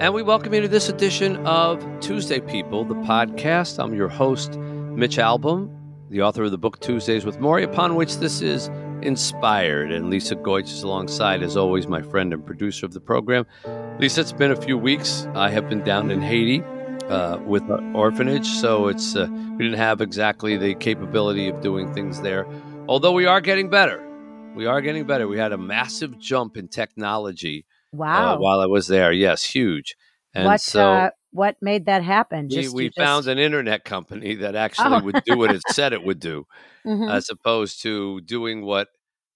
And we welcome you to this edition of Tuesday People, the podcast. I'm your host, Mitch Albom, the author of the book Tuesdays with Morrie, upon which this is inspired. And Lisa Goich is alongside, as always, my friend and producer of the program. Lisa, it's been a few weeks. I have been down in Haiti uh, with an orphanage, so it's uh, we didn't have exactly the capability of doing things there. Although we are getting better. We are getting better. We had a massive jump in technology Wow. uh, while I was there. Yes, huge. And what so uh, what made that happen? we, Just we you just- found an internet company that actually Oh. would do what it said it would do, Mhm. as opposed to doing what,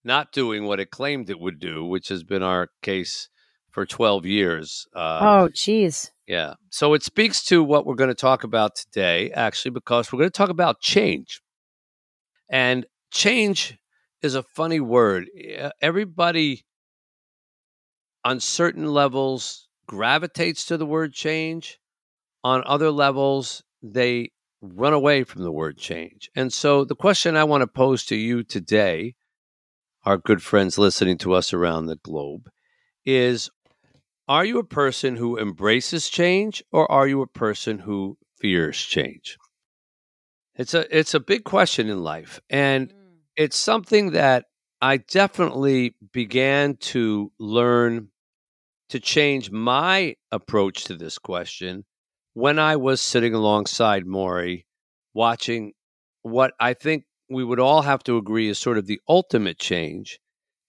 not doing what it claimed it would do, which has been our case for 12 years. Uh, oh, geez. Yeah. So it speaks to what we're going to talk about today, actually, because we're going to talk about change. And change is a funny word. Everybody on certain levels gravitates to the word change. On other levels, they run away from the word change. And so the question I want to pose to you today, our good friends listening to us around the globe, is are you a person who embraces change or are you a person who fears change? It's a it's a big question in life and mm. it's something that I definitely began to learn to change my approach to this question when I was sitting alongside Morrie watching what I think we would all have to agree is sort of the ultimate change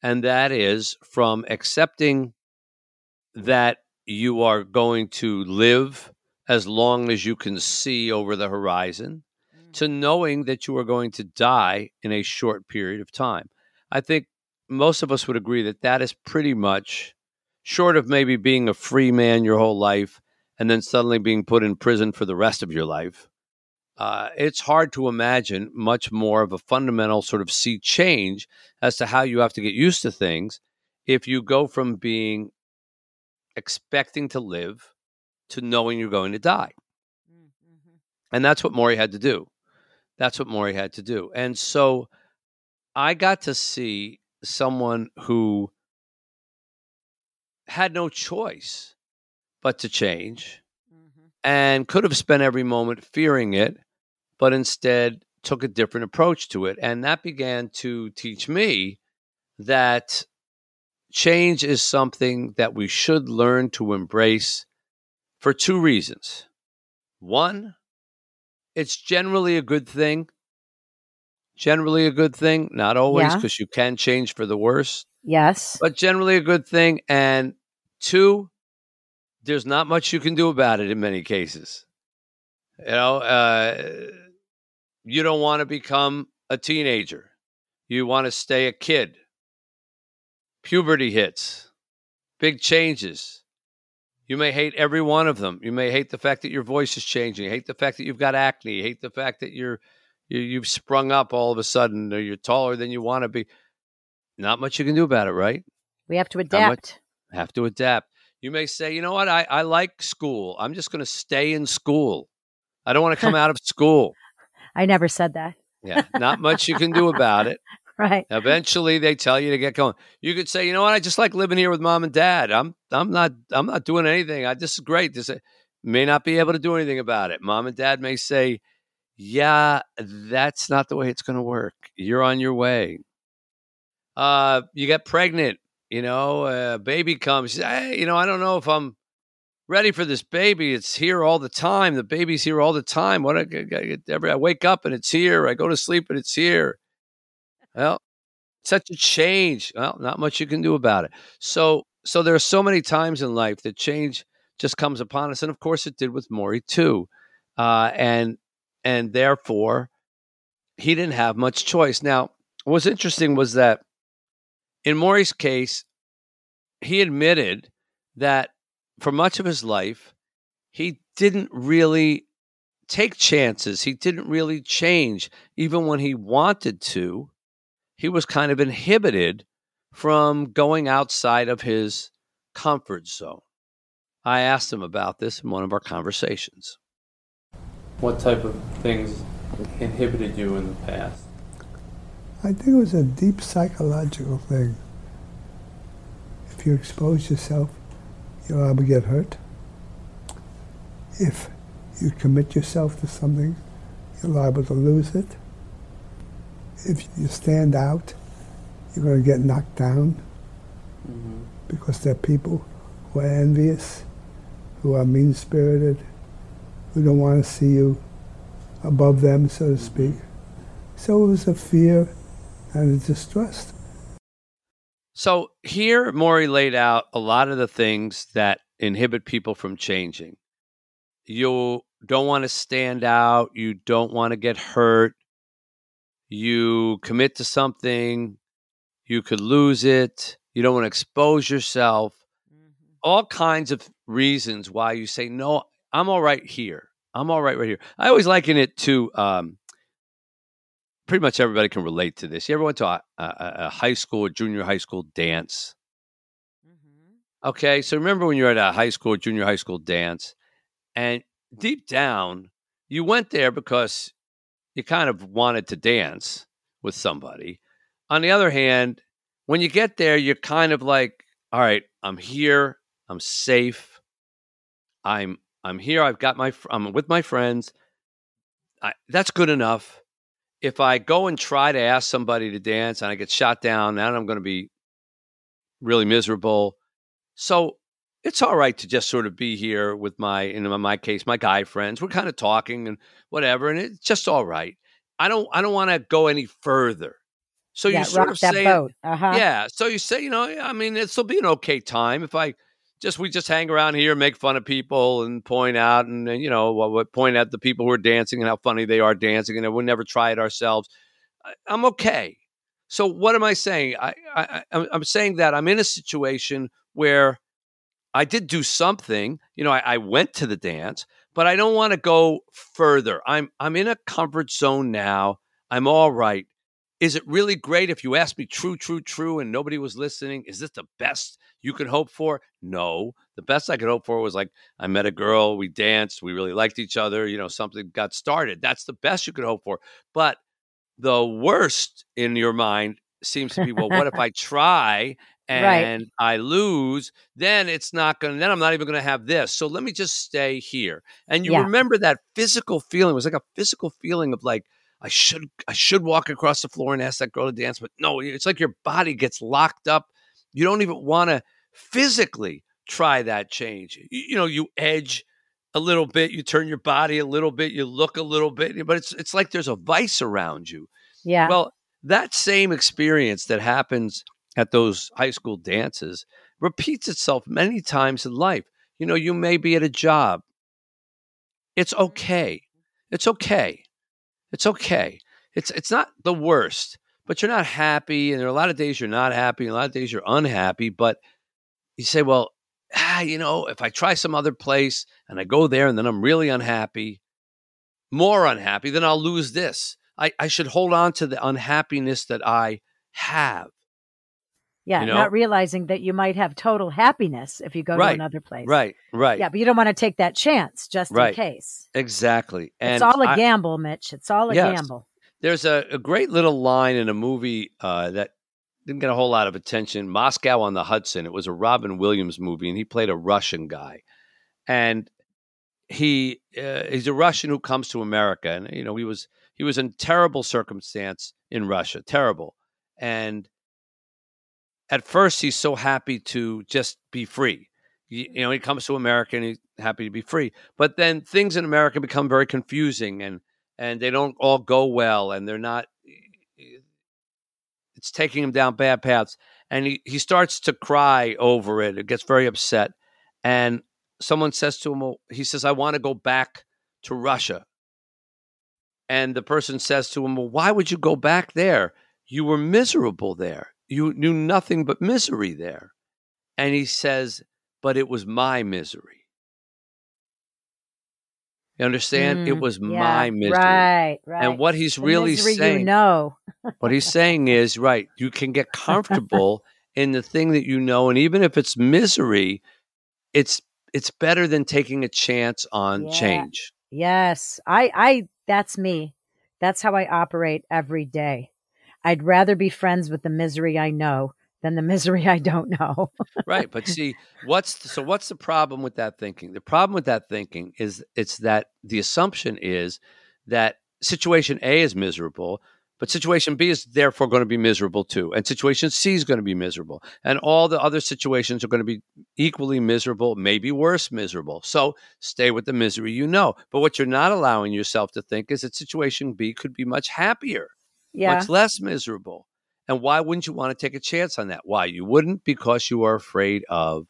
and that is from accepting that you are going to live as long as you can see over the horizon mm. to knowing that you are going to die in a short period of time. I think most of us would agree that that is pretty much short of maybe being a free man your whole life and then suddenly being put in prison for the rest of your life. Uh, it's hard to imagine much more of a fundamental sort of sea change as to how you have to get used to things if you go from being expecting to live to knowing you're going to die. And that's what Morrie had to do. That's what Morrie had to do. And so I got to see someone who had no choice but to change mm-hmm. and could have spent every moment fearing it, but instead took a different approach to it. And that began to teach me that change is something that we should learn to embrace for two reasons. One, it's generally a good thing. Generally a good thing, not always, Yeah. because you can change for the worse, Yes. but generally a good thing. And two, there's not much you can do about it in many cases. You know, uh, you don't want to become a teenager, you want to stay a kid. Puberty hits, big changes. You may hate every one of them. You may hate the fact that your voice is changing. Hate the fact that you've got acne. Hate the fact that you're you, you've sprung up all of a sudden, or you're taller than you want to be. Not much you can do about it, right? We have to much- adapt. Have to adapt. You may say, you know what, I, I like school. I'm just going to stay in school. I don't want to come out of school. I never said that. Yeah, not much you can do about it. Right. Eventually, they tell you to get going. You could say, you know what, I just like living here with mom and dad. I'm I'm not I'm not doing anything. I this is great. This uh, may not be able to do anything about it. Mom and dad may say, yeah, that's not the way it's going to work. You're on your way. Uh, you get pregnant. You know, a baby comes. Hey, you know, I don't know if I'm ready for this baby. It's here all the time. The baby's here all the time. What I, I, every, I wake up and it's here. I go to sleep and it's here. Well, such a change. Well, not much you can do about it. So, so there are so many times in life that change just comes upon us, and of course it did with Morrie too, uh, and and therefore he didn't have much choice. Now, what's interesting was that in Morrie's case, he admitted that for much of his life, he didn't really take chances. He didn't really change. Even when he wanted to, he was kind of inhibited from going outside of his comfort zone. I asked him about this in one of our conversations. What type of things inhibited you in the past? I think it was a deep psychological thing. If you expose yourself, you're liable to get hurt. If you commit yourself to something, you're liable to lose it. If you stand out, you're going to get knocked down mm-hmm. because there are people who are envious, who are mean spirited, who don't want to see you above them, so to speak. So it was a fear and a distrust. So here, Morrie laid out a lot of the things that inhibit people from changing. You don't want to stand out. You don't want to get hurt. You commit to something, you could lose it. You don't want to expose yourself. Mm-hmm. All kinds of reasons why you say, no, I'm all right here. I'm all right right here. I always liken it to um, pretty much everybody can relate to this. You ever went to a, a, a high school junior high school dance? Mm-hmm. Okay, so remember when you're at a high school junior high school dance, and deep down, you went there because you kind of wanted to dance with somebody. On the other hand, when you get there, you're kind of like, all right, I'm here, I'm safe, I'm I'm here. I've got my, I'm with my friends. I, that's good enough. If I go and try to ask somebody to dance and I get shot down, then I'm going to be really miserable. So it's all right to just sort of be here with my, in my case, my guy friends. We're kind of talking and whatever, and it's just all right. I don't, I don't want to go any further. So yeah, you sort of say, uh-huh. yeah. So you say, you know, I mean, it'll be an okay time if I just we just hang around here, make fun of people, and point out and you know what point at the people who are dancing and how funny they are dancing, and we'll never try it ourselves. I'm okay. So what am I saying? I, I I'm saying that I'm in a situation where I did do something. You know, I, I went to the dance, but I don't want to go further. I'm I'm in a comfort zone now. I'm all right. Is it really great if you ask me true, true, true, and nobody was listening? Is this the best you could hope for? No. The best I could hope for was like I met a girl, we danced, we really liked each other, you know, something got started. That's the best you could hope for. But the worst in your mind seems to be, well, what if I try and right. I lose, then it's not going to, then I'm not even going to have this. So let me just stay here. And you yeah. remember that physical feeling. It was like a physical feeling of like, I should I should walk across the floor and ask that girl to dance, but no, it's like your body gets locked up. You don't even want to physically try that change. You, you, know, you edge a little bit, you turn your body a little bit, you look a little bit, but it's it's like there's a vice around you. Yeah. Well, that same experience that happens at those high school dances repeats itself many times in life. You know, you may be at a job. It's mm-hmm. okay. It's okay it's okay. It's it's not the worst, but you're not happy, and there are a lot of days you're not happy, a lot of days you're unhappy. But you say, well, ah, you know, if I try some other place and I go there and then I'm really unhappy, more unhappy, then I'll lose this. I, I should hold on to the unhappiness that I have. Yeah, you know? not realizing that you might have total happiness if you go right, to another place. Right, right. Yeah, but you don't want to take that chance just right. in case. Exactly. And it's all a gamble, Mitch. It's all a yes, gamble. There's a, a, great little line in a movie uh, that didn't get a whole lot of attention Moscow on the Hudson. It was a Robin Williams movie, and he played a Russian guy. And he uh, he's a Russian who comes to America, and you know he was he was in terrible circumstance in Russia, terrible, and at first he's so happy to just be free. You, you know, he mm-hmm. comes to America and he's happy to be free. But then things in America become very confusing and and they don't all go well and they're not it's taking him down bad paths and he, he starts to cry over it. It gets very upset. And someone says to him, he says, I want to go back to Russia. And the person says to him, Well, why would you go back there? You were miserable there. You knew nothing but misery there. And he says, But it was my misery. You understand? Mm, it was yeah, my misery. Right, right. And what he's the really saying, you know. what he's saying is, right, you can get comfortable in the thing that you know, and even if it's misery, it's it's better than taking a chance on yeah. change. Yes. I I that's me. That's how I operate every day. I'd rather be friends with the misery I know than the misery I don't know. right, but see, what's so what's the problem with that thinking? The problem with that thinking is it's that the assumption is that situation A is miserable, but situation B is therefore going to be miserable too, and situation C is going to be miserable, and all the other situations are going to be equally miserable, maybe worse miserable. So stay with the misery you know. But what you're not allowing yourself to think is that situation B could be much happier, yeah. much less miserable. And why wouldn't you want to take a chance on that? Why? You wouldn't because you are afraid of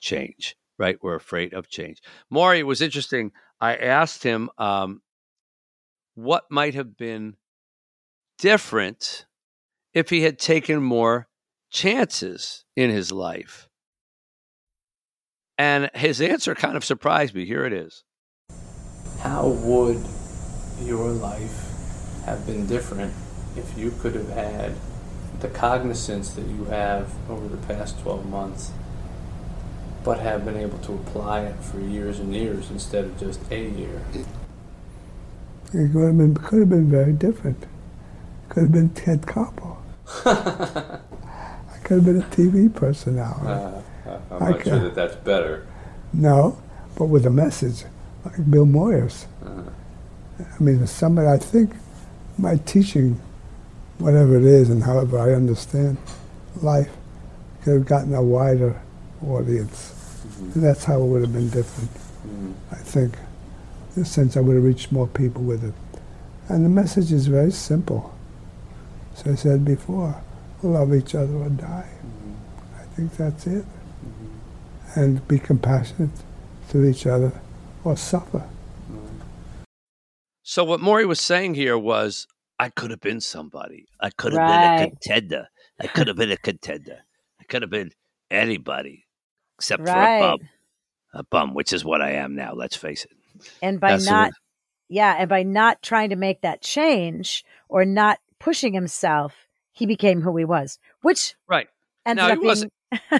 change, right? We're afraid of change. Morrie, it was interesting. I asked him um, what might have been different if he had taken more chances in his life. And his answer kind of surprised me. Here it is. How would your life have been different if you could have had the cognizance that you have over the past 12 months, but have been able to apply it for years and years instead of just a year? It could have been, could have been very different. Could have been Ted Koppel. I could have been a TV personality. Uh, I'm not could, sure that that's better. No, but with a message, like Bill Moyers. Uh-huh. I mean, somebody I think my teaching whatever it is and however I understand life, could have gotten a wider audience. Mm-hmm. And that's how it would have been different, mm-hmm. I think. In a sense, I would have reached more people with it. And the message is very simple. As I said before, love each other or die. Mm-hmm. I think that's it. Mm-hmm. And be compassionate to each other or suffer. So, what Morrie was saying here was I could have been somebody. I could have right. been a contender. I could have been a contender. I could have been anybody except right. for a bum. A bum, which is what I am now, let's face it. And by That's not, yeah, and by not trying to make that change or not pushing himself, he became who he was, which right. ended no, up being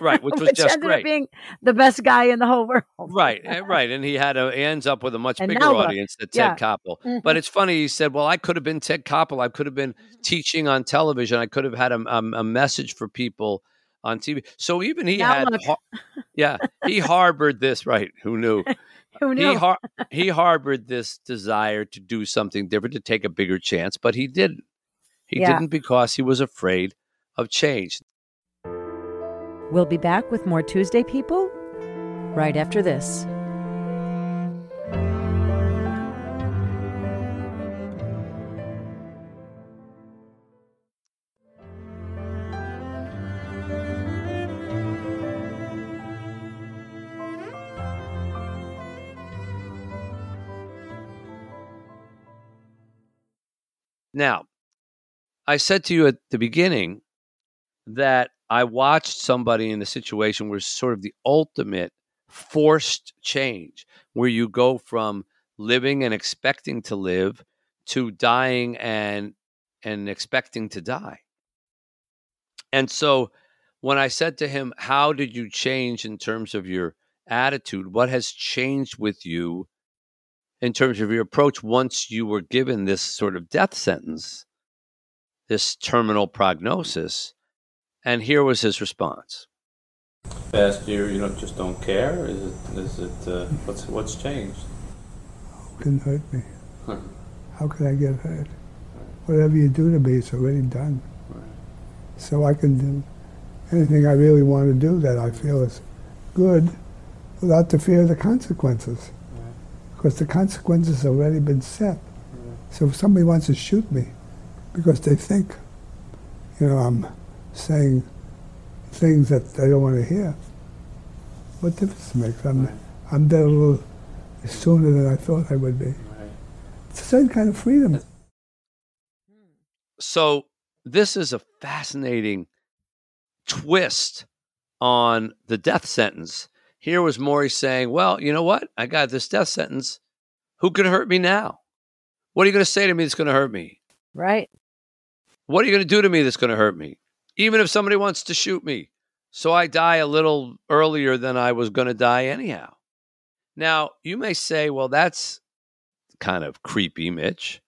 right, which was which just ended great. Up being the best guy in the whole world. right, eh, right, and he had a ends up with a much and bigger audience than Ted yeah. Koppel. Mm-hmm. But it's funny. He said, "Well, I could have been Ted Koppel. I could have been teaching on television. I could have had a, a, a message for people." On TV, so even he now had, har- yeah, he harbored this. Right? Who knew? Who knew? He, har- he harbored this desire to do something different, to take a bigger chance, but he didn't. He yeah. didn't because he was afraid of change. We'll be back with more Tuesday People right after this. Now, I said to you at the beginning that I watched somebody in a situation where it's sort of the ultimate forced change, where you go from living and expecting to live to dying and and expecting to die. And so when I said to him, How did you change in terms of your attitude? What has changed with you in terms of your approach once you were given this sort of death sentence, this terminal prognosis? And here was his response. Past year, you know, just don't care. Is it? Is it? Uh, what's what's changed? Who can hurt me? How could I get hurt? Whatever you do to me, it's already done. Right. So I can do anything I really want to do that I feel is good, without the fear of the consequences, right. because the consequences have already been set. Right. So if somebody wants to shoot me because they think, you know, I'm saying things that they don't want to hear. what difference it makes? I'm, right. I'm dead a little sooner than I thought I would be. Right. It's a certain kind of freedom. So this is a fascinating twist on the death sentence. Here was Morrie saying, Well, you know what? I got this death sentence. Who can hurt me now? What are you going to say to me that's going to hurt me? Right. What are you going to do to me that's going to hurt me? Even if somebody wants to shoot me. So I die a little earlier than I was going to die anyhow. Now, you may say, well, that's kind of creepy, Mitch.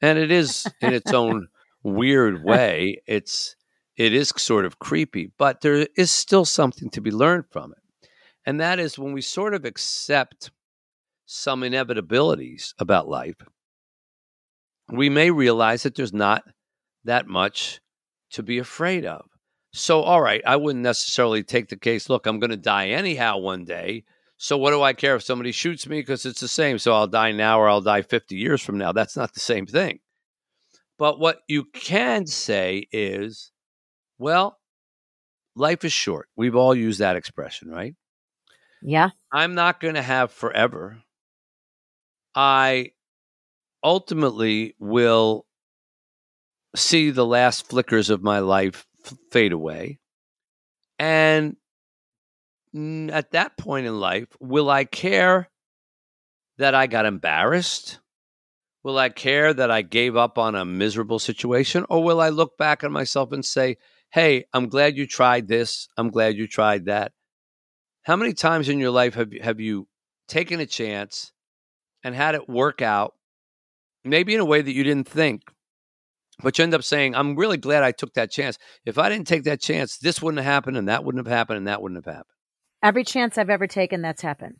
And it is in its own weird way. It's it is sort of creepy, but there is still something to be learned from it. And that is when we sort of accept some inevitabilities about life, we may realize that there's not that much to be afraid of. So, all right, I wouldn't necessarily take the case, look, I'm going to die anyhow one day. So, what do I care if somebody shoots me? Because it's the same. So, I'll die now or I'll die 50 years from now. That's not the same thing. But what you can say is, well, life is short. We've all used that expression, right? Yeah. I'm not going to have forever. I ultimately will see the last flickers of my life fade away. And at that point in life, will I care that I got embarrassed? Will I care that I gave up on a miserable situation? Or will I look back at myself and say, hey, I'm glad you tried this. I'm glad you tried that. How many times in your life have, you, have you taken a chance and had it work out, maybe in a way that you didn't think, but you end up saying, I'm really glad I took that chance. If I didn't take that chance, this wouldn't have happened, and that wouldn't have happened, and that wouldn't have happened. Every chance I've ever taken, that's happened.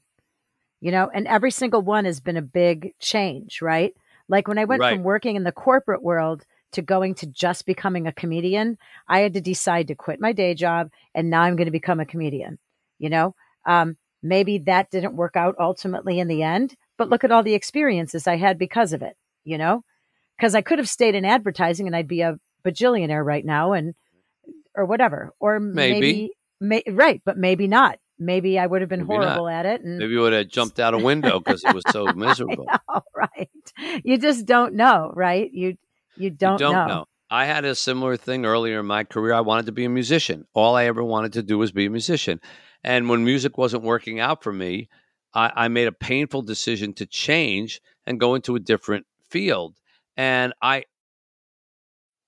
You know, and every single one has been a big change, right? Like when I went right. from working in the corporate world to going to just becoming a comedian, I had to decide to quit my day job and now I'm going to become a comedian. You know, um, maybe that didn't work out ultimately in the end, but look at all the experiences I had because of it, you know? Because I could have stayed in advertising and I'd be a bajillionaire right now and, or whatever. Or maybe, maybe may, right, but maybe not. Maybe I would have been maybe horrible not. at it. And maybe you would have jumped out a window because it was so miserable. Know, right. You just don't know, right? You, you don't, you don't know. know. I had a similar thing earlier in my career. I wanted to be a musician. All I ever wanted to do was be a musician. And when music wasn't working out for me, I, I made a painful decision to change and go into a different field. And I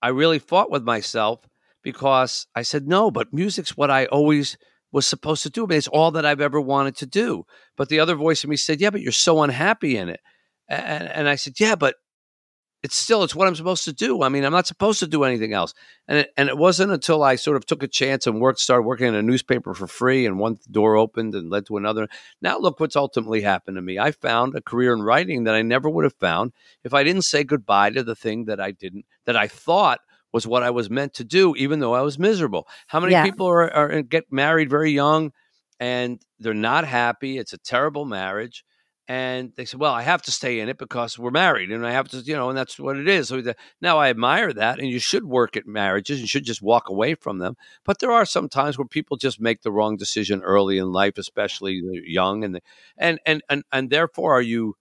I really fought with myself because I said, no, but music's what I always was supposed to do. I mean, it's all that I've ever wanted to do. But the other voice in me said, yeah, but you're so unhappy in it. And, and I said, yeah, but it's still it's what I'm supposed to do. I mean, I'm not supposed to do anything else. And it, and it wasn't until I sort of took a chance and worked, started working in a newspaper for free, and one door opened and led to another. Now look what's ultimately happened to me. I found a career in writing that I never would have found if I didn't say goodbye to the thing that I didn't that I thought was what I was meant to do, even though I was miserable. How many yeah. people are, are get married very young and they're not happy? It's a terrible marriage and they said, "Well, I have to stay in it because we're married, and I have to, you know, and that's what it is." So now I admire that, and you should work at marriages. You should just walk away from them. But there are some times where people just make the wrong decision early in life, especially young, and and and and and therefore, are you?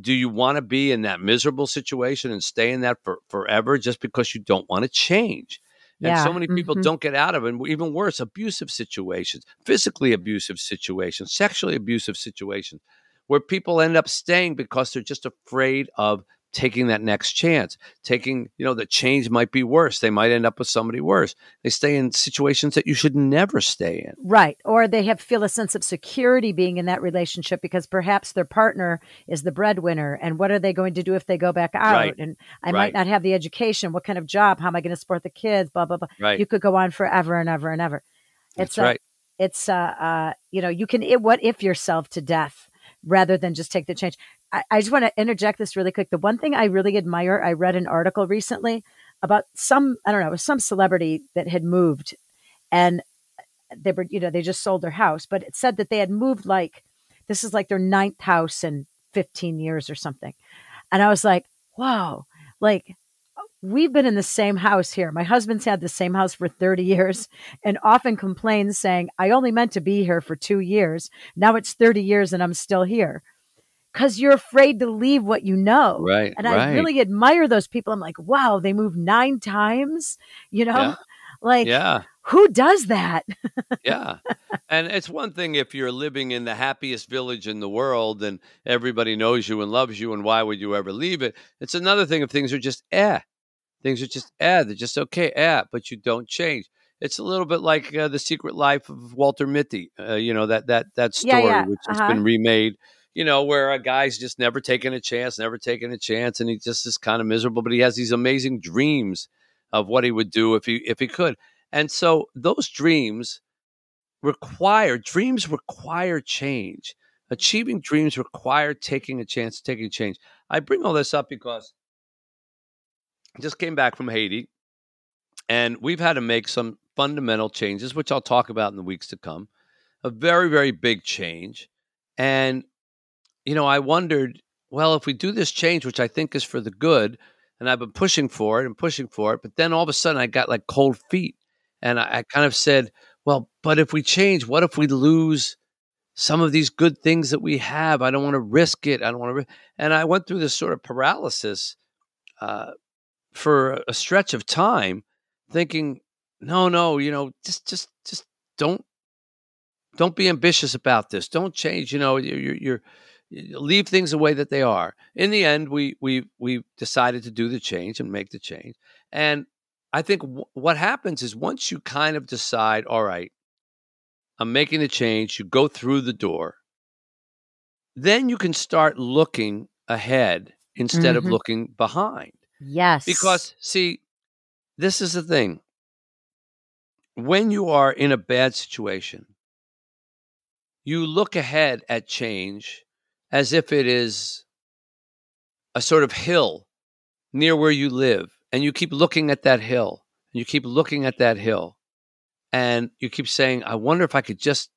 Do you want to be in that miserable situation and stay in that for forever just because you don't want to change? And yeah. so many people mm-hmm. don't get out of it. And even worse, abusive situations, physically abusive situations, sexually abusive situations where people end up staying because they're just afraid of taking that next chance taking you know the change might be worse they might end up with somebody worse. They stay in situations that you should never stay in. Right or they have feel a sense of security being in that relationship because perhaps their partner is the breadwinner and what are they going to do if they go back out? Right. and i right. might not have the education what kind of job? How am i going to support the kids? Blah blah blah. Right. you could go on forever and ever and ever. It's That's right. it's uh, uh you know you can it, what if yourself to death rather than just take the change. I, I just want to interject this really quick. The one thing I really admire, I read an article recently about some, I don't know, some celebrity that had moved and they were, you know, they just sold their house, but it said that they had moved like, this is like their ninth house in 15 years or something. And I was like, whoa, like we've been in the same house here. My husband's had the same house for 30 years and often complains saying, I only meant to be here for two years. Now it's 30 years and I'm still here. Because you're afraid to leave what you know. Right. And right. I really admire those people. I'm like, wow, they moved nine times, you know? Yeah. Like, yeah. who does that? yeah. And it's one thing if you're living in the happiest village in the world and everybody knows you and loves you, and why would you ever leave it? It's another thing if things are just eh. Things are just eh, they're just okay, eh, but you don't change. It's a little bit like uh, the Secret Life of Walter Mitty, uh, you know that that that story Yeah, yeah. which has Uh-huh. been remade. You know where a guy's just never taking a chance, never taking a chance, and he just is kind of miserable. But he has these amazing dreams of what he would do if he if he could. And so those dreams require dreams require change. Achieving dreams require taking a chance, taking a change. I bring all this up because just came back from Haiti and we've had to make some fundamental changes, which I'll talk about in the weeks to come. A very, very big change. And, you know, I wondered, well, if we do this change, which I think is for the good, and I've been pushing for it and pushing for it, but then all of a sudden I got like cold feet. And I, I kind of said, well, but if we change, what if we lose some of these good things that we have? I don't want to risk it. I don't want to. And I went through this sort of paralysis uh, for a stretch of time, thinking, no, no, you know, just, just, just don't, don't be ambitious about this. Don't change. You know, you're, you're, you're leave things the way that they are. In the end, we we we decided to do the change and make the change. And I think w- what happens is once you kind of decide, all right, I'm making the change, you go through the door, then you can start looking ahead instead of Mhm. looking behind. Yes. Because, see, this is the thing. When you are in a bad situation, you look ahead at change as if it is a sort of hill near where you live. And you keep looking at that hill, and you keep looking at that hill, and you keep saying, I wonder if I could just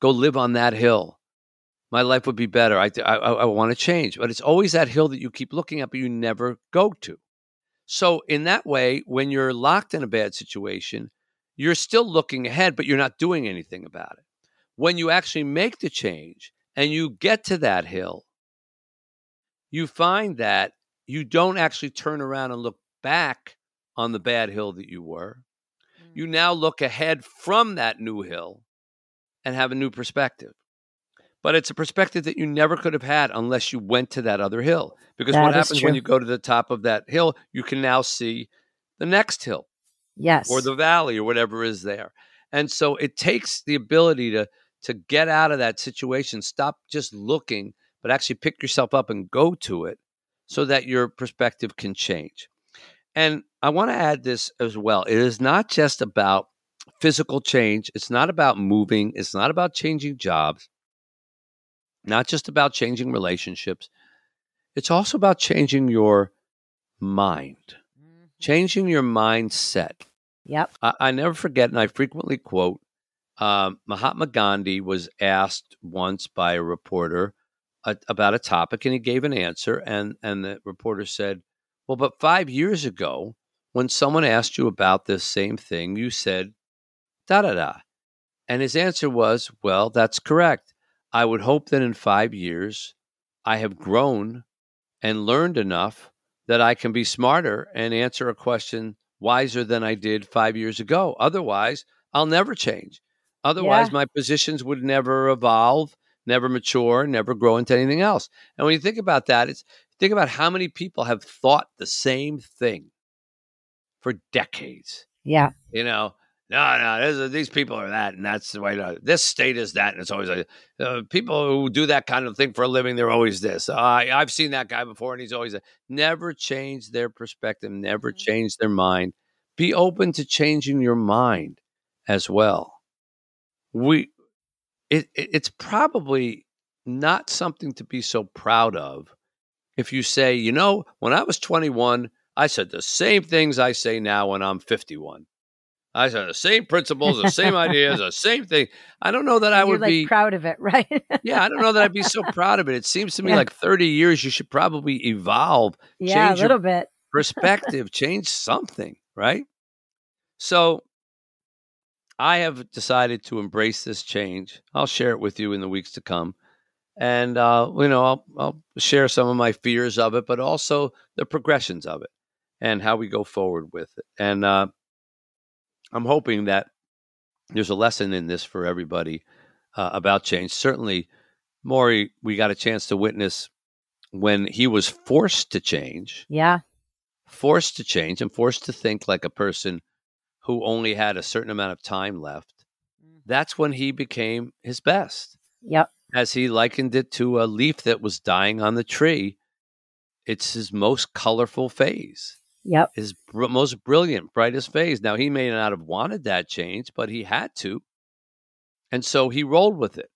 go live on that hill. My life would be better. I, I, I want to change. But it's always that hill that you keep looking at, but you never go to. So, in that way, when you're locked in a bad situation, you're still looking ahead, but you're not doing anything about it. When you actually make the change and you get to that hill, you find that you don't actually turn around and look back on the bad hill that you were. You mm. now look ahead from that new hill and have a new perspective. But it's a perspective that you never could have had unless you went to that other hill. Because That what happens when you go to the top of that hill, you can now see the next hill yes. or the valley or whatever is there. And so it takes the ability to to get out of that situation, stop just looking, but actually pick yourself up and go to it so that your perspective can change. And I want to add this as well. It is not just about physical change, it's not about moving, it's not about changing jobs, not just about changing relationships. It's also about changing your mind, changing your mindset. Yep. I, I never forget, and I frequently quote um, Mahatma Gandhi was asked once by a reporter a, about a topic, and he gave an answer, and and the reporter said, "Well, but five years ago, when someone asked you about this same thing, you said da da da," and his answer was, "Well, that's correct. I would hope that in five years, I have grown and learned enough that I can be smarter and answer a question." wiser than I did five years ago. Otherwise, I'll never change. Otherwise, Yeah. my positions would never evolve, never mature, never grow into anything else. And when you think about that, it's think about how many people have thought the same thing for decades. Yeah. You know, no, no, this these people are that, and that's the way. To, this state is that, and it's always like uh, people who do that kind of thing for a living. They're always this. Uh, I, I've seen that guy before, and he's always a, never change their perspective, never change their mind. Be open to changing your mind as well. We, it, it, it's probably not something to be so proud of if you say, you know, when I was 21, I said the same things I say now when I'm 51. I said the same principles, the same ideas, the same thing. I don't know that I would like be. proud of it, right? yeah, I don't know that I'd be so proud of it. It seems to me Yeah. like 30 years, you should probably evolve, yeah, a little bit. perspective, change something, right? So I have decided to embrace this change. I'll share it with you in the weeks to come. And, uh, you know, I'll, I'll share some of my fears of it, but also the progressions of it and how we go forward with it. And uh, I'm hoping that there's a lesson in this for everybody uh, about change. Certainly, Morrie, we got a chance to witness when he was forced to change. Yeah. Forced to change and forced to think like a person who only had a certain amount of time left. Mm. That's when he became his best. Yep. As he likened it to a leaf that was dying on the tree, it's his most colorful phase. Yep. His br- most brilliant, brightest phase. Now, he may not have wanted that change, but he had to. And so he rolled with it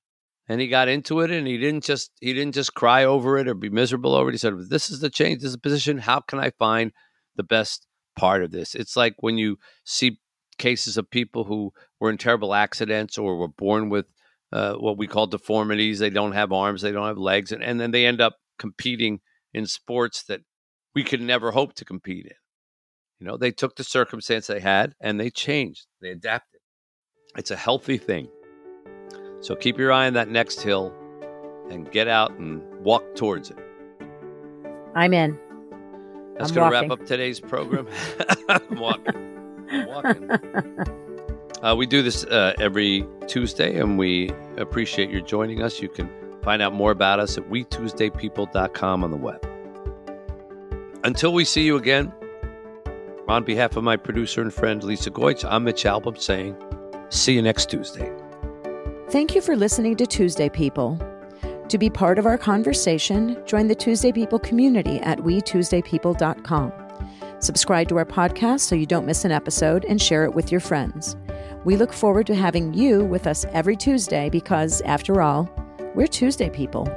and he got into it and he didn't just he didn't just cry over it or be miserable over it. He said, This is the change, this is the position. How can I find the best part of this? It's like when you see cases of people who were in terrible accidents or were born with uh, what we call deformities. They don't have arms, they don't have legs, and, and then they end up competing in sports that we could never hope to compete in. You know, they took the circumstance they had and they changed, they adapted. It's a healthy thing. So keep your eye on that next hill and get out and walk towards it. I'm in. That's going to wrap up today's program. I'm walking. I'm walking. Uh, we do this uh, every Tuesday, and we appreciate your joining us. You can find out more about us at wetuesdaypeople.com on the web. Until we see you again, on behalf of my producer and friend Lisa Goich, I'm Mitch Albom saying, see you next Tuesday. Thank you for listening to Tuesday People. To be part of our conversation, join the Tuesday People community at wetuesdaypeople.com. Subscribe to our podcast so you don't miss an episode and share it with your friends. We look forward to having you with us every Tuesday because, after all, we're Tuesday people.